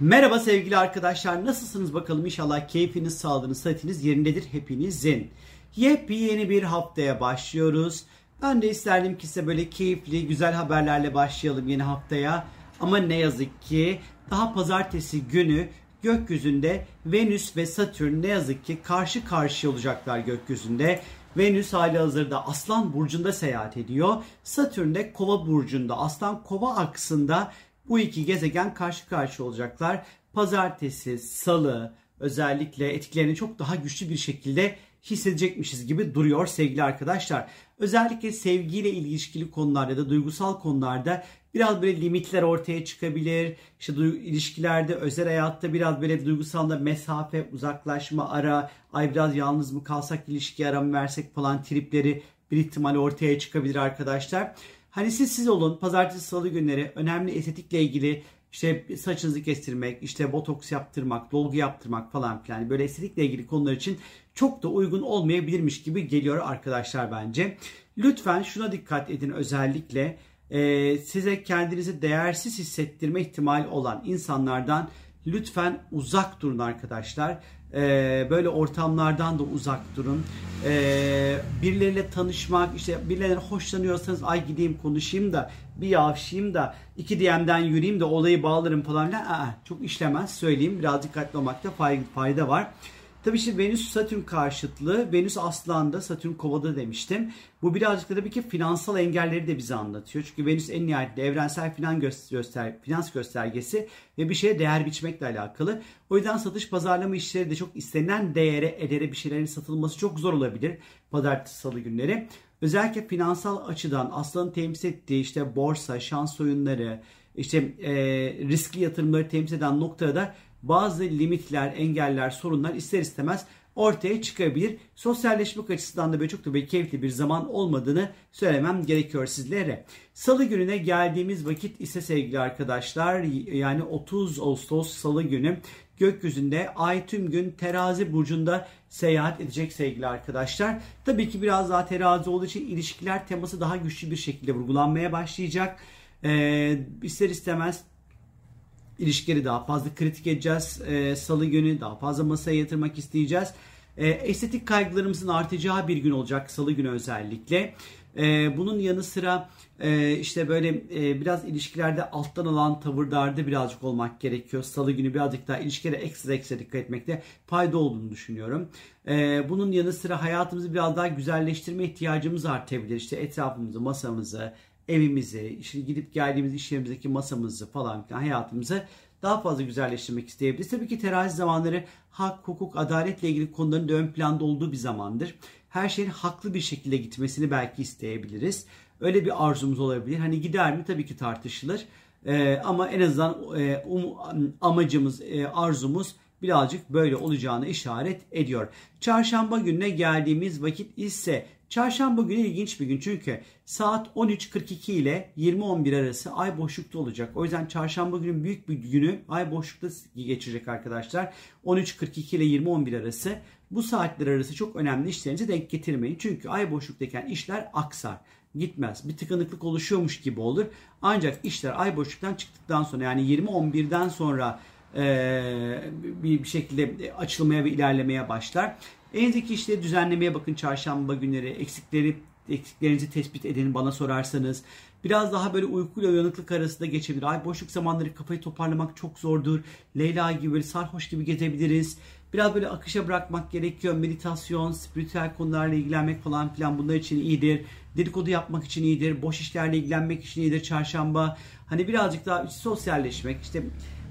Merhaba sevgili arkadaşlar. Nasılsınız bakalım? İnşallah keyfiniz, sağlığınız, sıhhatiniz yerindedir hepinizin. Yepyeni bir haftaya başlıyoruz. Ben de isterdim ki size böyle keyifli, güzel haberlerle başlayalım yeni haftaya. Ama ne yazık ki daha pazartesi günü gökyüzünde Venüs ve Satürn ne yazık ki karşı karşıya olacaklar gökyüzünde. Venüs hali hazırda Aslan Burcu'nda seyahat ediyor. Satürn de Kova Burcu'nda. Aslan Kova aksında bu iki gezegen karşı karşıya olacaklar. Pazartesi, salı özellikle etkilerini çok daha güçlü bir şekilde hissedecekmişiz gibi duruyor sevgili arkadaşlar. Özellikle sevgiyle ilişkili konularda da duygusal konularda biraz böyle limitler ortaya çıkabilir. İşte ilişkilerde, özel hayatta biraz böyle duygusal da mesafe, uzaklaşma, ara, ay biraz yalnız mı kalsak ilişki ara mı versek falan tripleri bir ihtimal ortaya çıkabilir arkadaşlar. Hani siz siz olun. Pazartesi salı günleri önemli estetikle ilgili işte saçınızı kestirmek, işte botoks yaptırmak, dolgu yaptırmak falan filan böyle estetikle ilgili konular için çok da uygun olmayabilirmiş gibi geliyor arkadaşlar bence. Lütfen şuna dikkat edin özellikle e, size kendinizi değersiz hissettirme ihtimali olan insanlardan lütfen uzak durun arkadaşlar. Ee, böyle ortamlardan da uzak durun. Ee, birileriyle tanışmak, işte birilerinden hoşlanıyorsanız ay gideyim konuşayım da bir yavşayım da iki DM'den yürüyeyim de olayı bağlarım falan. Aa, çok işlemez söyleyeyim. Biraz dikkatli olmakta fayda var. Tabii şimdi Venüs Satürn karşıtlığı. Venüs Aslan'da, Satürn Kova'da demiştim. Bu birazcık da tabii ki finansal engelleri de bize anlatıyor. Çünkü Venüs en nihayetinde evrensel finans, göster finans göstergesi ve bir şeye değer biçmekle alakalı. O yüzden satış pazarlama işleri de çok istenen değere, edere bir şeylerin satılması çok zor olabilir. Pazartesi, salı günleri. Özellikle finansal açıdan aslanın temsil ettiği işte borsa, şans oyunları, işte e, riskli yatırımları temsil eden noktada da bazı limitler, engeller, sorunlar ister istemez ortaya çıkabilir. Sosyalleşmek açısından da böyle çok da böyle keyifli bir zaman olmadığını söylemem gerekiyor sizlere. Salı gününe geldiğimiz vakit ise sevgili arkadaşlar yani 30 Ağustos Salı günü gökyüzünde ay tüm gün terazi burcunda seyahat edecek sevgili arkadaşlar. Tabii ki biraz daha terazi olduğu için ilişkiler teması daha güçlü bir şekilde vurgulanmaya başlayacak. Ee, ister istemez ilişkileri daha fazla kritik edeceğiz. E, Salı günü daha fazla masaya yatırmak isteyeceğiz. E, estetik kaygılarımızın artacağı bir gün olacak Salı günü özellikle. E, bunun yanı sıra e, işte böyle e, biraz ilişkilerde alttan alan tavırlarda birazcık olmak gerekiyor. Salı günü birazcık daha ilişkilere ekstra ekstra dikkat etmekte fayda olduğunu düşünüyorum. E, bunun yanı sıra hayatımızı biraz daha güzelleştirme ihtiyacımız artabilir. İşte etrafımızı, masamızı, evimizi, işte gidip geldiğimiz iş yerimizdeki masamızı falan filan hayatımızı daha fazla güzelleştirmek isteyebiliriz. Tabii ki terazi zamanları hak, hukuk, adaletle ilgili konuların da ön planda olduğu bir zamandır. Her şeyin haklı bir şekilde gitmesini belki isteyebiliriz. Öyle bir arzumuz olabilir. Hani gider mi? Tabii ki tartışılır. Ee, ama en azından e, um, amacımız, e, arzumuz birazcık böyle olacağını işaret ediyor. Çarşamba gününe geldiğimiz vakit ise Çarşamba günü ilginç bir gün çünkü saat 13.42 ile 20.11 arası ay boşlukta olacak. O yüzden çarşamba günü büyük bir günü ay boşlukta geçirecek arkadaşlar. 13.42 ile 20.11 arası bu saatler arası çok önemli işlerinize denk getirmeyin. Çünkü ay boşluktayken işler aksar gitmez. Bir tıkanıklık oluşuyormuş gibi olur. Ancak işler ay boşluktan çıktıktan sonra yani 20.11'den sonra bir şekilde açılmaya ve ilerlemeye başlar. Elinizdeki işleri düzenlemeye bakın çarşamba günleri. Eksikleri eksiklerinizi tespit edin bana sorarsanız. Biraz daha böyle uykuyla uyanıklık arasında geçebilir. Ay boşluk zamanları kafayı toparlamak çok zordur. Leyla gibi böyle sarhoş gibi gezebiliriz. Biraz böyle akışa bırakmak gerekiyor. Meditasyon, spiritüel konularla ilgilenmek falan filan bunlar için iyidir. Dedikodu yapmak için iyidir. Boş işlerle ilgilenmek için iyidir çarşamba. Hani birazcık daha sosyalleşmek işte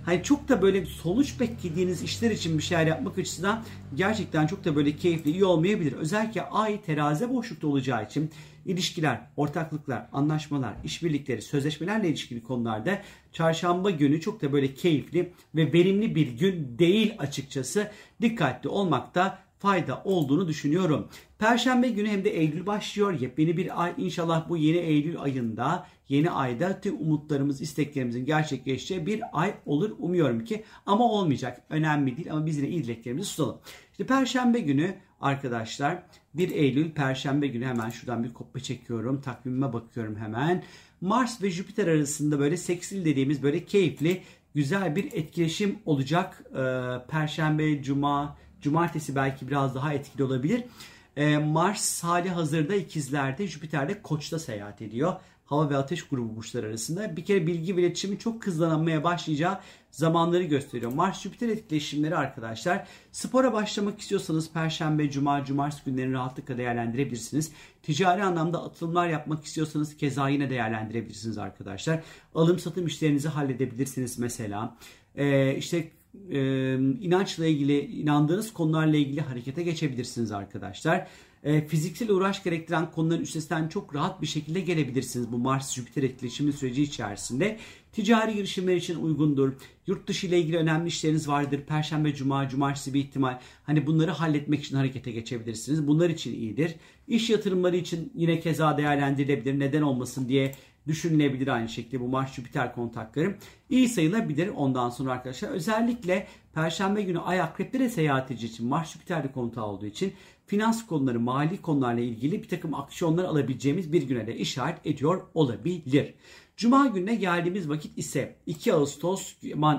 hani çok da böyle sonuç beklediğiniz işler için bir şeyler yapmak açısından gerçekten çok da böyle keyifli, iyi olmayabilir. Özellikle ay terazi boşlukta olacağı için ilişkiler, ortaklıklar, anlaşmalar, işbirlikleri, sözleşmelerle ilişkili konularda çarşamba günü çok da böyle keyifli ve verimli bir gün değil açıkçası. Dikkatli olmakta fayda olduğunu düşünüyorum. Perşembe günü hem de Eylül başlıyor. Yepyeni bir ay. İnşallah bu yeni Eylül ayında, yeni ayda tüm umutlarımız, isteklerimizin gerçekleşeceği bir ay olur umuyorum ki. Ama olmayacak. Önemli değil ama biz yine iyi dileklerimizi tutalım. İşte Perşembe günü arkadaşlar 1 Eylül Perşembe günü hemen şuradan bir kopya çekiyorum. Takvimime bakıyorum hemen. Mars ve Jüpiter arasında böyle seksil dediğimiz böyle keyifli güzel bir etkileşim olacak. E, Perşembe, Cuma, Cumartesi belki biraz daha etkili olabilir. E, Mars hali hazırda ikizlerde, Jüpiter'de koçta seyahat ediyor. Hava ve ateş grubu burçlar arasında. Bir kere bilgi ve iletişimi çok hızlanmaya başlayacağı zamanları gösteriyor. Mars Jüpiter etkileşimleri arkadaşlar. Spora başlamak istiyorsanız Perşembe, Cuma, Cumartesi günlerini rahatlıkla değerlendirebilirsiniz. Ticari anlamda atılımlar yapmak istiyorsanız keza yine değerlendirebilirsiniz arkadaşlar. Alım satım işlerinizi halledebilirsiniz mesela. Ee, işte e, inançla ilgili, inandığınız konularla ilgili harekete geçebilirsiniz arkadaşlar. E, fiziksel uğraş gerektiren konuların üstesinden çok rahat bir şekilde gelebilirsiniz bu Mars-Jüpiter etkileşimi süreci içerisinde. Ticari girişimler için uygundur. Yurt dışı ile ilgili önemli işleriniz vardır. Perşembe, cuma, cumartesi bir ihtimal. Hani bunları halletmek için harekete geçebilirsiniz. Bunlar için iyidir. İş yatırımları için yine keza değerlendirilebilir. Neden olmasın diye düşünülebilir aynı şekilde bu Mars Jüpiter kontakları. iyi sayılabilir ondan sonra arkadaşlar. Özellikle Perşembe günü Ay akreplere seyahat edeceği için Mars Jüpiter'de kontağı olduğu için finans konuları, mali konularla ilgili bir takım aksiyonlar alabileceğimiz bir güne de işaret ediyor olabilir. Cuma gününe geldiğimiz vakit ise 2 Ağustos,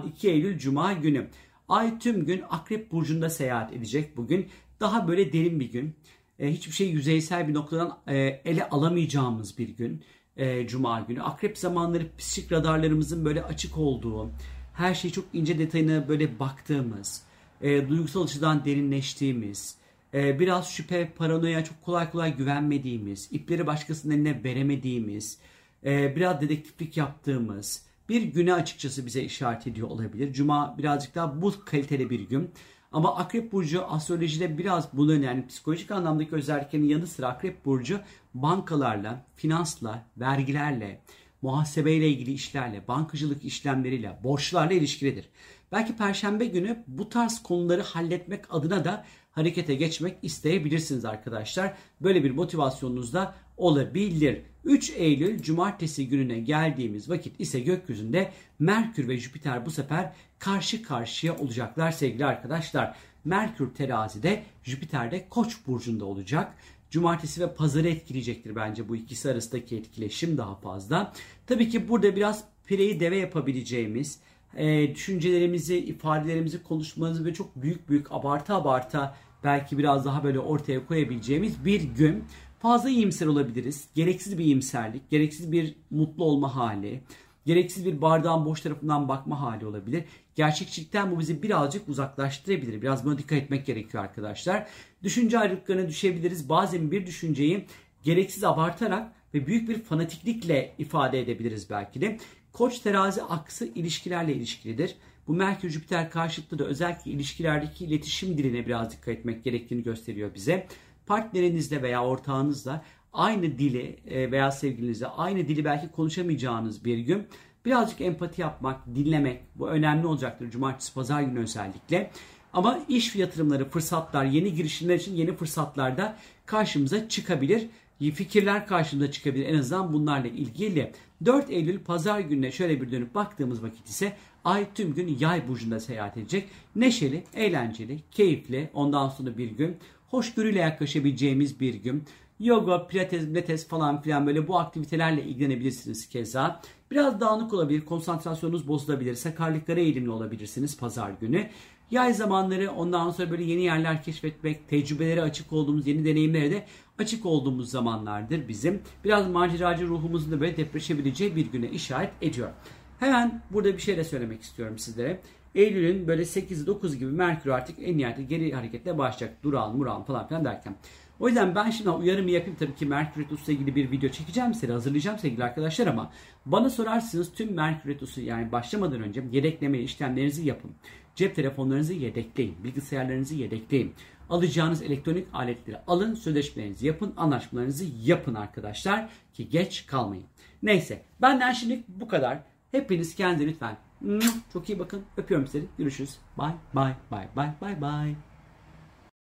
2 Eylül Cuma günü. Ay tüm gün Akrep Burcu'nda seyahat edecek bugün. Daha böyle derin bir gün. E, hiçbir şey yüzeysel bir noktadan e, ele alamayacağımız bir gün. E, Cuma günü. Akrep zamanları psikik radarlarımızın böyle açık olduğu, her şey çok ince detayına böyle baktığımız, e, duygusal açıdan derinleştiğimiz, e, biraz şüphe, paranoya, çok kolay kolay güvenmediğimiz, ipleri başkasının eline veremediğimiz, e, biraz dedektiflik yaptığımız bir güne açıkçası bize işaret ediyor olabilir. Cuma birazcık daha bu kaliteli bir gün. Ama Akrep Burcu astrolojide biraz bunun yani psikolojik anlamdaki özelliklerinin yanı sıra Akrep Burcu bankalarla, finansla, vergilerle, muhasebeyle ilgili işlerle, bankacılık işlemleriyle, borçlarla ilişkilidir. Belki perşembe günü bu tarz konuları halletmek adına da harekete geçmek isteyebilirsiniz arkadaşlar. Böyle bir motivasyonunuz da olabilir. 3 Eylül cumartesi gününe geldiğimiz vakit ise gökyüzünde Merkür ve Jüpiter bu sefer karşı karşıya olacaklar sevgili arkadaşlar. Merkür terazide, Jüpiter de Koç burcunda olacak. Cumartesi ve pazarı etkileyecektir bence bu ikisi arasındaki etkileşim daha fazla. Tabii ki burada biraz pireyi deve yapabileceğimiz, e, düşüncelerimizi, ifadelerimizi, konuşmanızı ve çok büyük büyük abarta abarta belki biraz daha böyle ortaya koyabileceğimiz bir gün. Fazla iyimser olabiliriz. Gereksiz bir iyimserlik, gereksiz bir mutlu olma hali, gereksiz bir bardağın boş tarafından bakma hali olabilir. Gerçekçilikten bu bizi birazcık uzaklaştırabilir. Biraz buna dikkat etmek gerekiyor arkadaşlar. Düşünce ayrılıklarına düşebiliriz. Bazen bir düşünceyi gereksiz abartarak ve büyük bir fanatiklikle ifade edebiliriz belki de. Koç terazi aksı ilişkilerle ilişkilidir. Bu Merkür Jüpiter karşıtlığı da özellikle ilişkilerdeki iletişim diline biraz dikkat etmek gerektiğini gösteriyor bize. Partnerinizle veya ortağınızla aynı dili e, veya sevgilinizle aynı dili belki konuşamayacağınız bir gün birazcık empati yapmak, dinlemek bu önemli olacaktır cumartesi pazar günü özellikle. Ama iş yatırımları, fırsatlar, yeni girişimler için yeni fırsatlar da karşımıza çıkabilir. Fikirler karşımıza çıkabilir en azından bunlarla ilgili. 4 Eylül pazar gününe şöyle bir dönüp baktığımız vakit ise Ay tüm gün yay burcunda seyahat edecek. Neşeli, eğlenceli, keyifli ondan sonra bir gün. Hoşgörüyle yaklaşabileceğimiz bir gün. Yoga, pilates, pilates falan filan böyle bu aktivitelerle ilgilenebilirsiniz keza. Biraz dağınık olabilir, konsantrasyonunuz bozulabilir, sakarlıklara eğilimli olabilirsiniz pazar günü. Yay zamanları ondan sonra böyle yeni yerler keşfetmek, tecrübelere açık olduğumuz, yeni deneyimlere de açık olduğumuz zamanlardır bizim. Biraz maceracı ruhumuzun da böyle depreşebileceği bir güne işaret ediyor. Hemen burada bir şey de söylemek istiyorum sizlere. Eylül'ün böyle 8-9 gibi Merkür artık en nihayetinde geri hareketle başlayacak. Duran, muran falan filan derken. O yüzden ben şimdi uyarımı yapayım tabii ki Merkür Retrosu ile ilgili bir video çekeceğim size hazırlayacağım sevgili arkadaşlar ama bana sorarsınız tüm Merkür Retrosu yani başlamadan önce yedekleme işlemlerinizi yapın. Cep telefonlarınızı yedekleyin, bilgisayarlarınızı yedekleyin. Alacağınız elektronik aletleri alın, sözleşmelerinizi yapın, anlaşmalarınızı yapın arkadaşlar ki geç kalmayın. Neyse benden şimdi bu kadar. Hepiniz kendinize lütfen çok iyi bakın. Öpüyorum sizi. Görüşürüz. Bye bye bye bye bye bye.